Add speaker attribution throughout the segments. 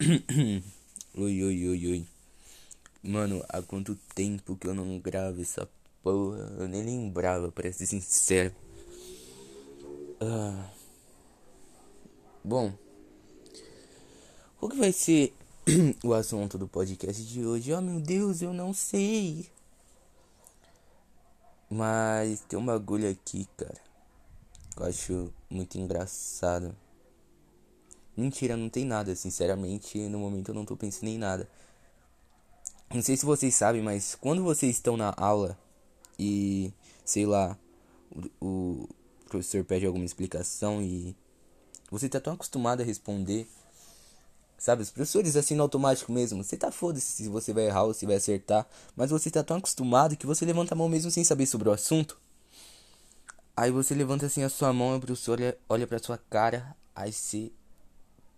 Speaker 1: oi, oi, oi, oi. Mano, há quanto tempo que eu não gravo essa porra? Eu nem lembrava, pra ser sincero. Ah. Bom, o que vai ser o assunto do podcast de hoje? Oh meu Deus, eu não sei. Mas tem um bagulho aqui, cara. Que eu acho muito engraçado. Mentira, não tem nada, sinceramente, no momento eu não tô pensando em nada. Não sei se vocês sabem, mas quando vocês estão na aula e, sei lá, o, o professor pede alguma explicação e você tá tão acostumado a responder, sabe? Os professores assim no automático mesmo, você tá foda-se se você vai errar ou se vai acertar, mas você tá tão acostumado que você levanta a mão mesmo sem saber sobre o assunto. Aí você levanta assim a sua mão e o professor olha, olha pra sua cara, aí você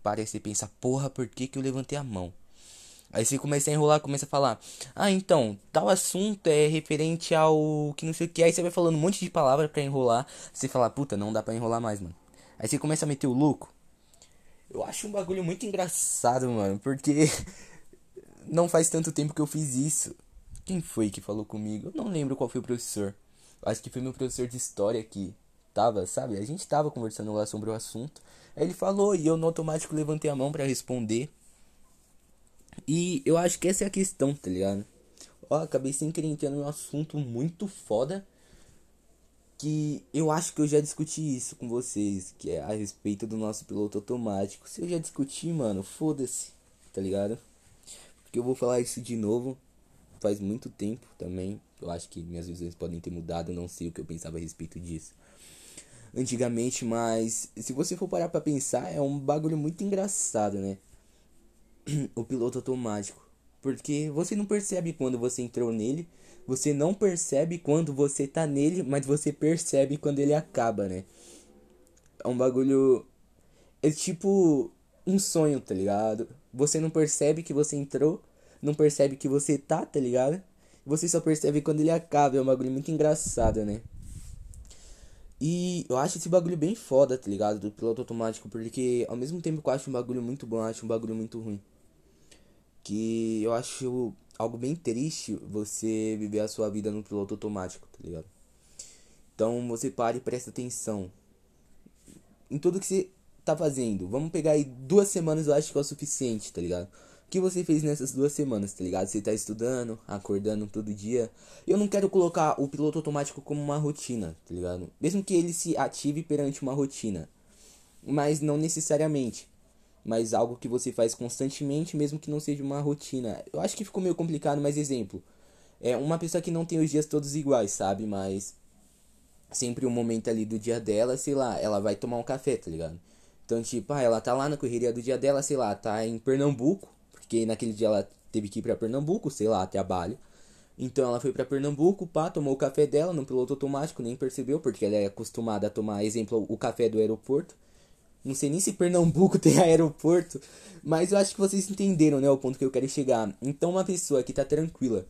Speaker 1: parece e pensa, porra, por que, que eu levantei a mão? Aí você começa a enrolar, começa a falar, ah, então, tal assunto é referente ao que não sei o que. Aí você vai falando um monte de palavras para enrolar. Você fala, puta, não dá pra enrolar mais, mano. Aí você começa a meter o louco. Eu acho um bagulho muito engraçado, mano, porque não faz tanto tempo que eu fiz isso. Quem foi que falou comigo? Eu não lembro qual foi o professor. Acho que foi meu professor de história que tava, sabe? A gente tava conversando lá sobre o assunto. Aí ele falou e eu no automático levantei a mão para responder. E eu acho que essa é a questão, tá ligado? Ó, acabei sem querer entrar num assunto muito foda. Que eu acho que eu já discuti isso com vocês. Que é a respeito do nosso piloto automático. Se eu já discuti, mano, foda-se, tá ligado? Porque eu vou falar isso de novo. Faz muito tempo também. Eu acho que minhas visões podem ter mudado. Não sei o que eu pensava a respeito disso antigamente, mas se você for parar pra pensar, é um bagulho muito engraçado, né? o piloto automático. Porque você não percebe quando você entrou nele, você não percebe quando você tá nele, mas você percebe quando ele acaba, né? É um bagulho. É tipo um sonho, tá ligado? Você não percebe que você entrou, não percebe que você tá, tá ligado? Você só percebe quando ele acaba. É um bagulho muito engraçado, né? E eu acho esse bagulho bem foda, tá ligado? Do piloto automático, porque ao mesmo tempo que eu acho um bagulho muito bom, eu acho um bagulho muito ruim. Que eu acho algo bem triste você viver a sua vida no piloto automático, tá ligado? Então você pare e presta atenção em tudo que você tá fazendo. Vamos pegar aí duas semanas, eu acho que é o suficiente, tá ligado? Que você fez nessas duas semanas, tá ligado? Você tá estudando, acordando todo dia. Eu não quero colocar o piloto automático como uma rotina, tá ligado? Mesmo que ele se ative perante uma rotina. Mas não necessariamente. Mas algo que você faz constantemente, mesmo que não seja uma rotina. Eu acho que ficou meio complicado, mas exemplo. É uma pessoa que não tem os dias todos iguais, sabe? Mas sempre um momento ali do dia dela, sei lá, ela vai tomar um café, tá ligado? Então, tipo, ah, ela tá lá na correria do dia dela, sei lá, tá em Pernambuco, porque naquele dia ela teve que ir para Pernambuco, sei lá, trabalho. Então ela foi para Pernambuco, pá, tomou o café dela no piloto automático, nem percebeu, porque ela é acostumada a tomar, exemplo, o café do aeroporto. Não sei nem se Pernambuco tem aeroporto, mas eu acho que vocês entenderam, né, o ponto que eu quero chegar. Então uma pessoa que tá tranquila,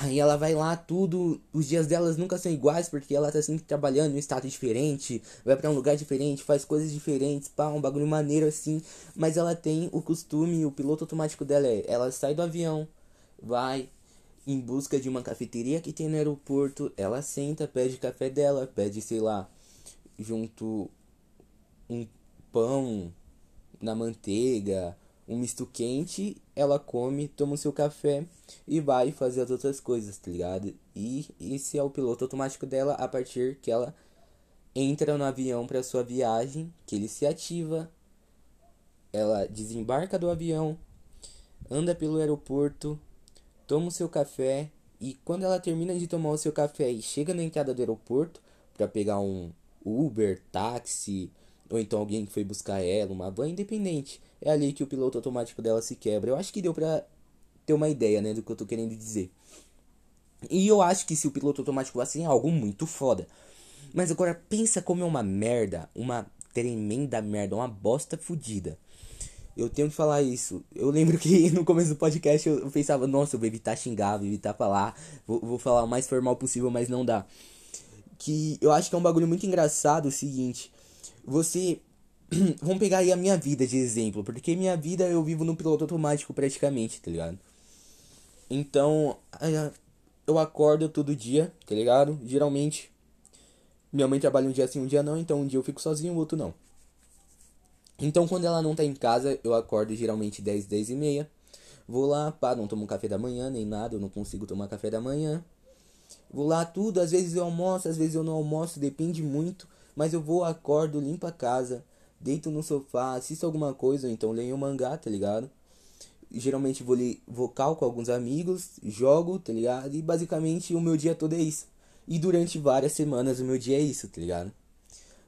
Speaker 1: Aí ela vai lá, tudo. Os dias delas nunca são iguais, porque ela tá sempre trabalhando em um estado diferente, vai para um lugar diferente, faz coisas diferentes, pá, um bagulho maneiro assim. Mas ela tem o costume, o piloto automático dela é: ela sai do avião, vai em busca de uma cafeteria que tem no aeroporto, ela senta, pede café dela, pede, sei lá, junto um pão na manteiga um misto quente, ela come, toma o seu café e vai fazer as outras coisas, tá ligado? E esse é o piloto automático dela a partir que ela entra no avião para sua viagem, que ele se ativa, ela desembarca do avião, anda pelo aeroporto, toma o seu café e quando ela termina de tomar o seu café e chega na entrada do aeroporto para pegar um Uber, táxi, ou então alguém que foi buscar ela, uma van independente. É ali que o piloto automático dela se quebra. Eu acho que deu pra ter uma ideia, né, do que eu tô querendo dizer. E eu acho que se o piloto automático assim é algo muito foda. Mas agora pensa como é uma merda, uma tremenda merda, uma bosta fodida. Eu tenho que falar isso. Eu lembro que no começo do podcast eu pensava, nossa, eu vou evitar xingar, vou evitar falar, vou, vou falar o mais formal possível, mas não dá. Que eu acho que é um bagulho muito engraçado o seguinte. Você Vamos pegar aí a minha vida de exemplo, porque minha vida eu vivo no piloto automático praticamente, tá ligado? Então, eu acordo todo dia, tá ligado? Geralmente, minha mãe trabalha um dia assim, um dia não, então um dia eu fico sozinho, o outro não. Então, quando ela não tá em casa, eu acordo geralmente 10, 10 e meia. Vou lá, pá, não tomo café da manhã, nem nada, eu não consigo tomar café da manhã. Vou lá tudo, às vezes eu almoço, às vezes eu não almoço, depende muito. Mas eu vou, acordo, limpo a casa, deito no sofá, assisto alguma coisa, ou então leio um mangá, tá ligado? Geralmente vou ler vocal com alguns amigos, jogo, tá ligado? E basicamente o meu dia todo é isso. E durante várias semanas o meu dia é isso, tá ligado?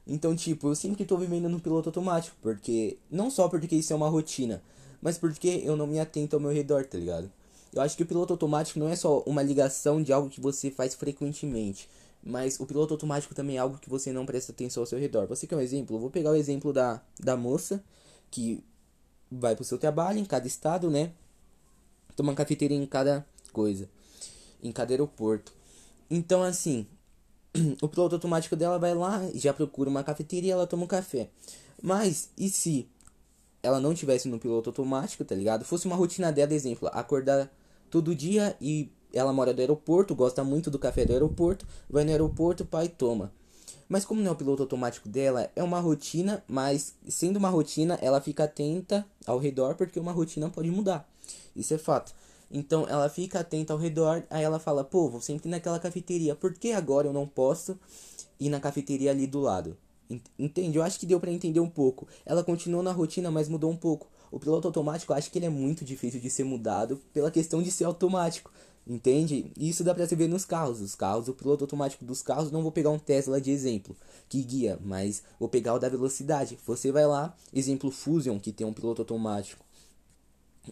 Speaker 1: Então, tipo, eu sempre tô vivendo no piloto automático, porque. Não só porque isso é uma rotina, mas porque eu não me atento ao meu redor, tá ligado? Eu acho que o piloto automático não é só uma ligação de algo que você faz frequentemente, mas o piloto automático também é algo que você não presta atenção ao seu redor. Você quer um exemplo? Eu vou pegar o exemplo da, da moça que vai pro seu trabalho em cada estado, né? Toma cafeteria em cada coisa, em cada aeroporto. Então, assim, o piloto automático dela vai lá, já procura uma cafeteria, ela toma um café. Mas e se ela não tivesse no piloto automático, tá ligado? Fosse uma rotina dela, exemplo, acordar todo dia e ela mora do aeroporto, gosta muito do café do aeroporto, vai no aeroporto, pai toma. Mas como não é o piloto automático dela, é uma rotina, mas sendo uma rotina, ela fica atenta ao redor porque uma rotina pode mudar. Isso é fato. Então ela fica atenta ao redor, aí ela fala: "Pô, vou sempre naquela cafeteria, por que agora eu não posso ir na cafeteria ali do lado?" Entende? Eu acho que deu para entender um pouco. Ela continuou na rotina, mas mudou um pouco. O piloto automático, acho que ele é muito difícil de ser mudado pela questão de ser automático. Entende? Isso dá pra se ver nos carros. Os carros, o piloto automático dos carros, não vou pegar um Tesla de exemplo, que guia, mas vou pegar o da velocidade. Você vai lá, exemplo Fusion, que tem um piloto automático.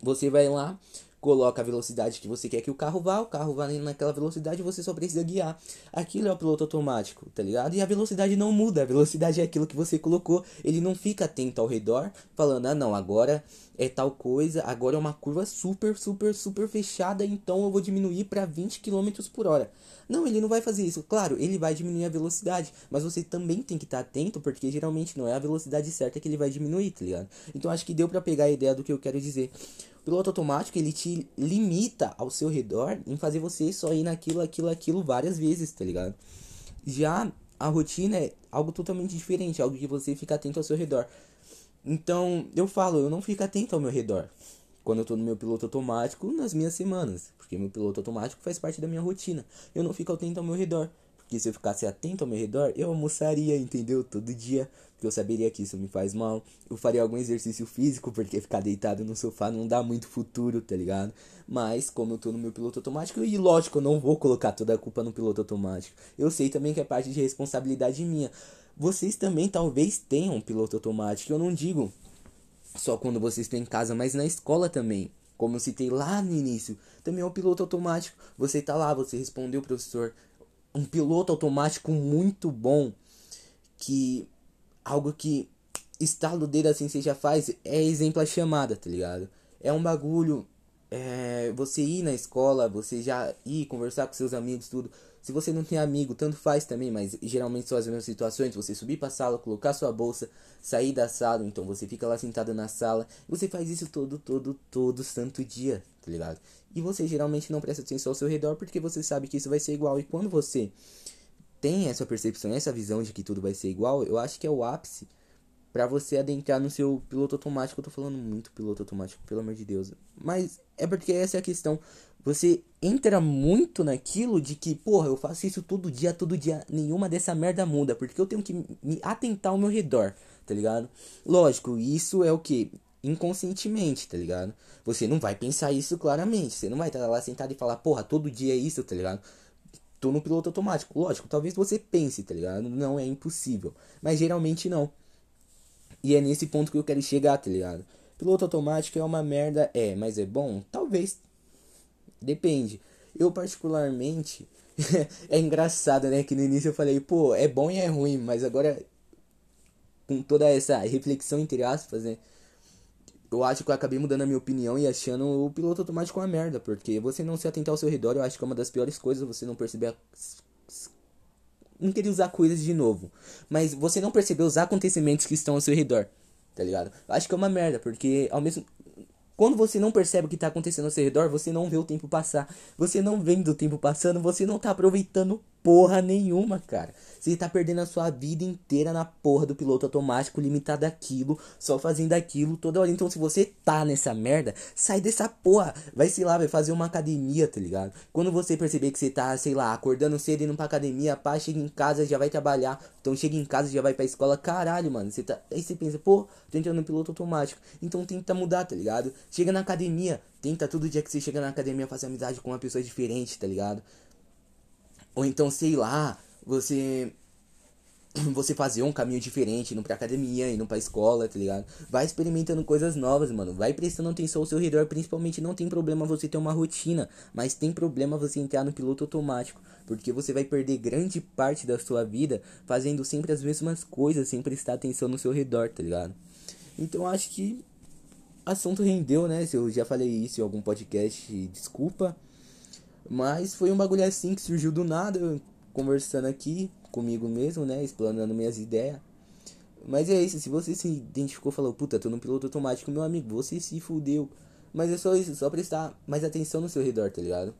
Speaker 1: Você vai lá, coloca a velocidade que você quer que o carro vá, o carro vai naquela velocidade, você só precisa guiar. Aquilo é o piloto automático, tá ligado? E a velocidade não muda, a velocidade é aquilo que você colocou, ele não fica atento ao redor, falando, ah não, agora é tal coisa, agora é uma curva super, super, super fechada, então eu vou diminuir para 20 km por hora. Não, ele não vai fazer isso. Claro, ele vai diminuir a velocidade, mas você também tem que estar tá atento, porque geralmente não é a velocidade certa que ele vai diminuir, tá ligado? Então acho que deu para pegar a ideia do que eu quero dizer piloto automático ele te limita ao seu redor em fazer você só ir naquilo, aquilo, aquilo várias vezes, tá ligado? Já a rotina é algo totalmente diferente, algo que você fica atento ao seu redor. Então, eu falo, eu não fico atento ao meu redor quando eu tô no meu piloto automático nas minhas semanas, porque meu piloto automático faz parte da minha rotina. Eu não fico atento ao meu redor. Porque se eu ficasse atento ao meu redor, eu almoçaria, entendeu? Todo dia. Porque eu saberia que isso me faz mal. Eu faria algum exercício físico, porque ficar deitado no sofá não dá muito futuro, tá ligado? Mas, como eu tô no meu piloto automático, e lógico, eu não vou colocar toda a culpa no piloto automático. Eu sei também que é parte de responsabilidade minha. Vocês também talvez tenham um piloto automático. Eu não digo só quando vocês estão em casa, mas na escola também. Como eu citei lá no início, também é um piloto automático. Você tá lá, você respondeu o professor, um piloto automático muito bom que algo que estalo dele assim você já faz é exemplo a chamada, tá ligado? É um bagulho é, você ir na escola, você já ir conversar com seus amigos, tudo. Se você não tem amigo, tanto faz também, mas geralmente são as mesmas situações. Você subir pra sala, colocar sua bolsa, sair da sala, então você fica lá sentado na sala. Você faz isso todo, todo, todo santo dia, tá ligado? E você geralmente não presta atenção ao seu redor porque você sabe que isso vai ser igual. E quando você tem essa percepção, essa visão de que tudo vai ser igual, eu acho que é o ápice para você adentrar no seu piloto automático. Eu tô falando muito piloto automático, pelo amor de Deus. Mas é porque essa é a questão. Você entra muito naquilo de que, porra, eu faço isso todo dia, todo dia, nenhuma dessa merda muda, porque eu tenho que me atentar ao meu redor, tá ligado? Lógico, isso é o que? inconscientemente, tá ligado? Você não vai pensar isso claramente. Você não vai estar lá sentado e falar, porra, todo dia é isso, tá ligado? Tô no piloto automático. Lógico, talvez você pense, tá ligado? Não é impossível. Mas geralmente não. E é nesse ponto que eu quero chegar, tá ligado? Piloto automático é uma merda, é, mas é bom? Talvez. Depende. Eu, particularmente. é engraçado, né? Que no início eu falei, pô, é bom e é ruim, mas agora. Com toda essa reflexão, entre aspas, né? eu acho que eu acabei mudando a minha opinião e achando o piloto automático uma merda, porque você não se atentar ao seu redor, eu acho que é uma das piores coisas você não perceber a... não querer usar coisas de novo. Mas você não percebeu os acontecimentos que estão ao seu redor, tá ligado? Eu acho que é uma merda, porque ao mesmo quando você não percebe o que tá acontecendo ao seu redor, você não vê o tempo passar. Você não vendo o tempo passando, você não tá aproveitando porra nenhuma, cara. Você tá perdendo a sua vida inteira na porra do piloto automático, limitado àquilo, só fazendo aquilo toda hora. Então, se você tá nessa merda, sai dessa porra. Vai, sei lá, vai fazer uma academia, tá ligado? Quando você perceber que você tá, sei lá, acordando cedo, indo pra academia, pá, chega em casa, já vai trabalhar. Então, chega em casa, já vai pra escola. Caralho, mano. Você tá... Aí você pensa, pô, tô entrando no piloto automático. Então, tenta mudar, tá ligado? Chega na academia, tenta todo dia que você chega na academia fazer amizade com uma pessoa diferente, tá ligado? Ou então, sei lá, você você fazer um caminho diferente, indo pra academia, indo pra escola, tá ligado? Vai experimentando coisas novas, mano. Vai prestando atenção ao seu redor. Principalmente não tem problema você ter uma rotina, mas tem problema você entrar no piloto automático. Porque você vai perder grande parte da sua vida fazendo sempre as mesmas coisas, sem prestar atenção no seu redor, tá ligado? Então acho que assunto rendeu, né? Se eu já falei isso em algum podcast, desculpa. Mas foi um bagulho assim que surgiu do nada, conversando aqui comigo mesmo, né? Explanando minhas ideias. Mas é isso, se você se identificou falou, puta, tô no piloto automático, meu amigo, você se fudeu. Mas é só isso, só prestar mais atenção no seu redor, tá ligado?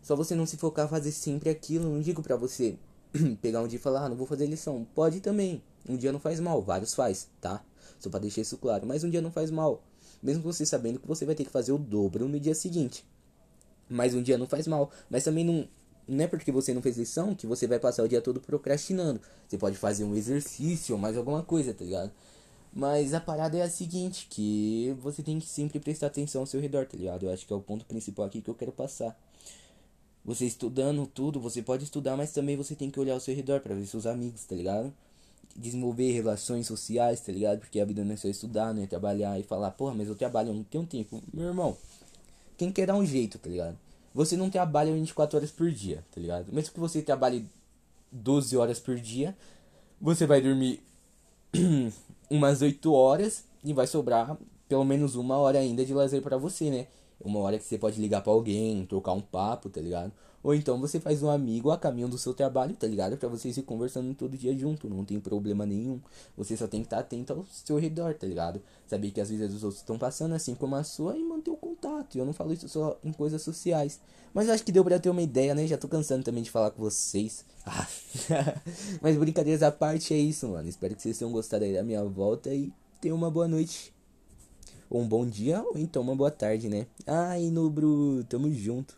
Speaker 1: Só você não se focar fazer sempre aquilo. Não digo pra você pegar um dia e falar, ah, não vou fazer lição. Pode também. Um dia não faz mal, vários faz, tá? Só pra deixar isso claro. Mas um dia não faz mal. Mesmo você sabendo que você vai ter que fazer o dobro no dia seguinte. Mas um dia não faz mal. Mas também não, não é porque você não fez lição que você vai passar o dia todo procrastinando. Você pode fazer um exercício ou mais alguma coisa, tá ligado? Mas a parada é a seguinte, que você tem que sempre prestar atenção ao seu redor, tá ligado? Eu acho que é o ponto principal aqui que eu quero passar. Você estudando tudo, você pode estudar, mas também você tem que olhar ao seu redor para ver seus amigos, tá ligado? Desenvolver relações sociais, tá ligado? Porque a vida não é só estudar, não é trabalhar e falar, porra, mas eu trabalho, eu não tenho tempo. Meu irmão, quem quer dar um jeito, tá ligado? Você não trabalha 24 horas por dia, tá ligado? Mesmo que você trabalhe 12 horas por dia, você vai dormir umas 8 horas e vai sobrar pelo menos uma hora ainda de lazer para você, né? Uma hora que você pode ligar para alguém, trocar um papo, tá ligado? Ou então você faz um amigo a caminho do seu trabalho, tá ligado? Pra vocês ir conversando todo dia junto, não tem problema nenhum. Você só tem que estar tá atento ao seu redor, tá ligado? Saber que as vidas dos outros estão passando assim como a sua e manter o eu não falo isso só em coisas sociais. Mas acho que deu pra ter uma ideia, né? Já tô cansando também de falar com vocês. Ah. Mas brincadeiras à parte é isso, mano. Espero que vocês tenham gostado aí da minha volta e tenham uma boa noite. Ou um bom dia, ou então uma boa tarde, né? Ai, Nubro, tamo junto.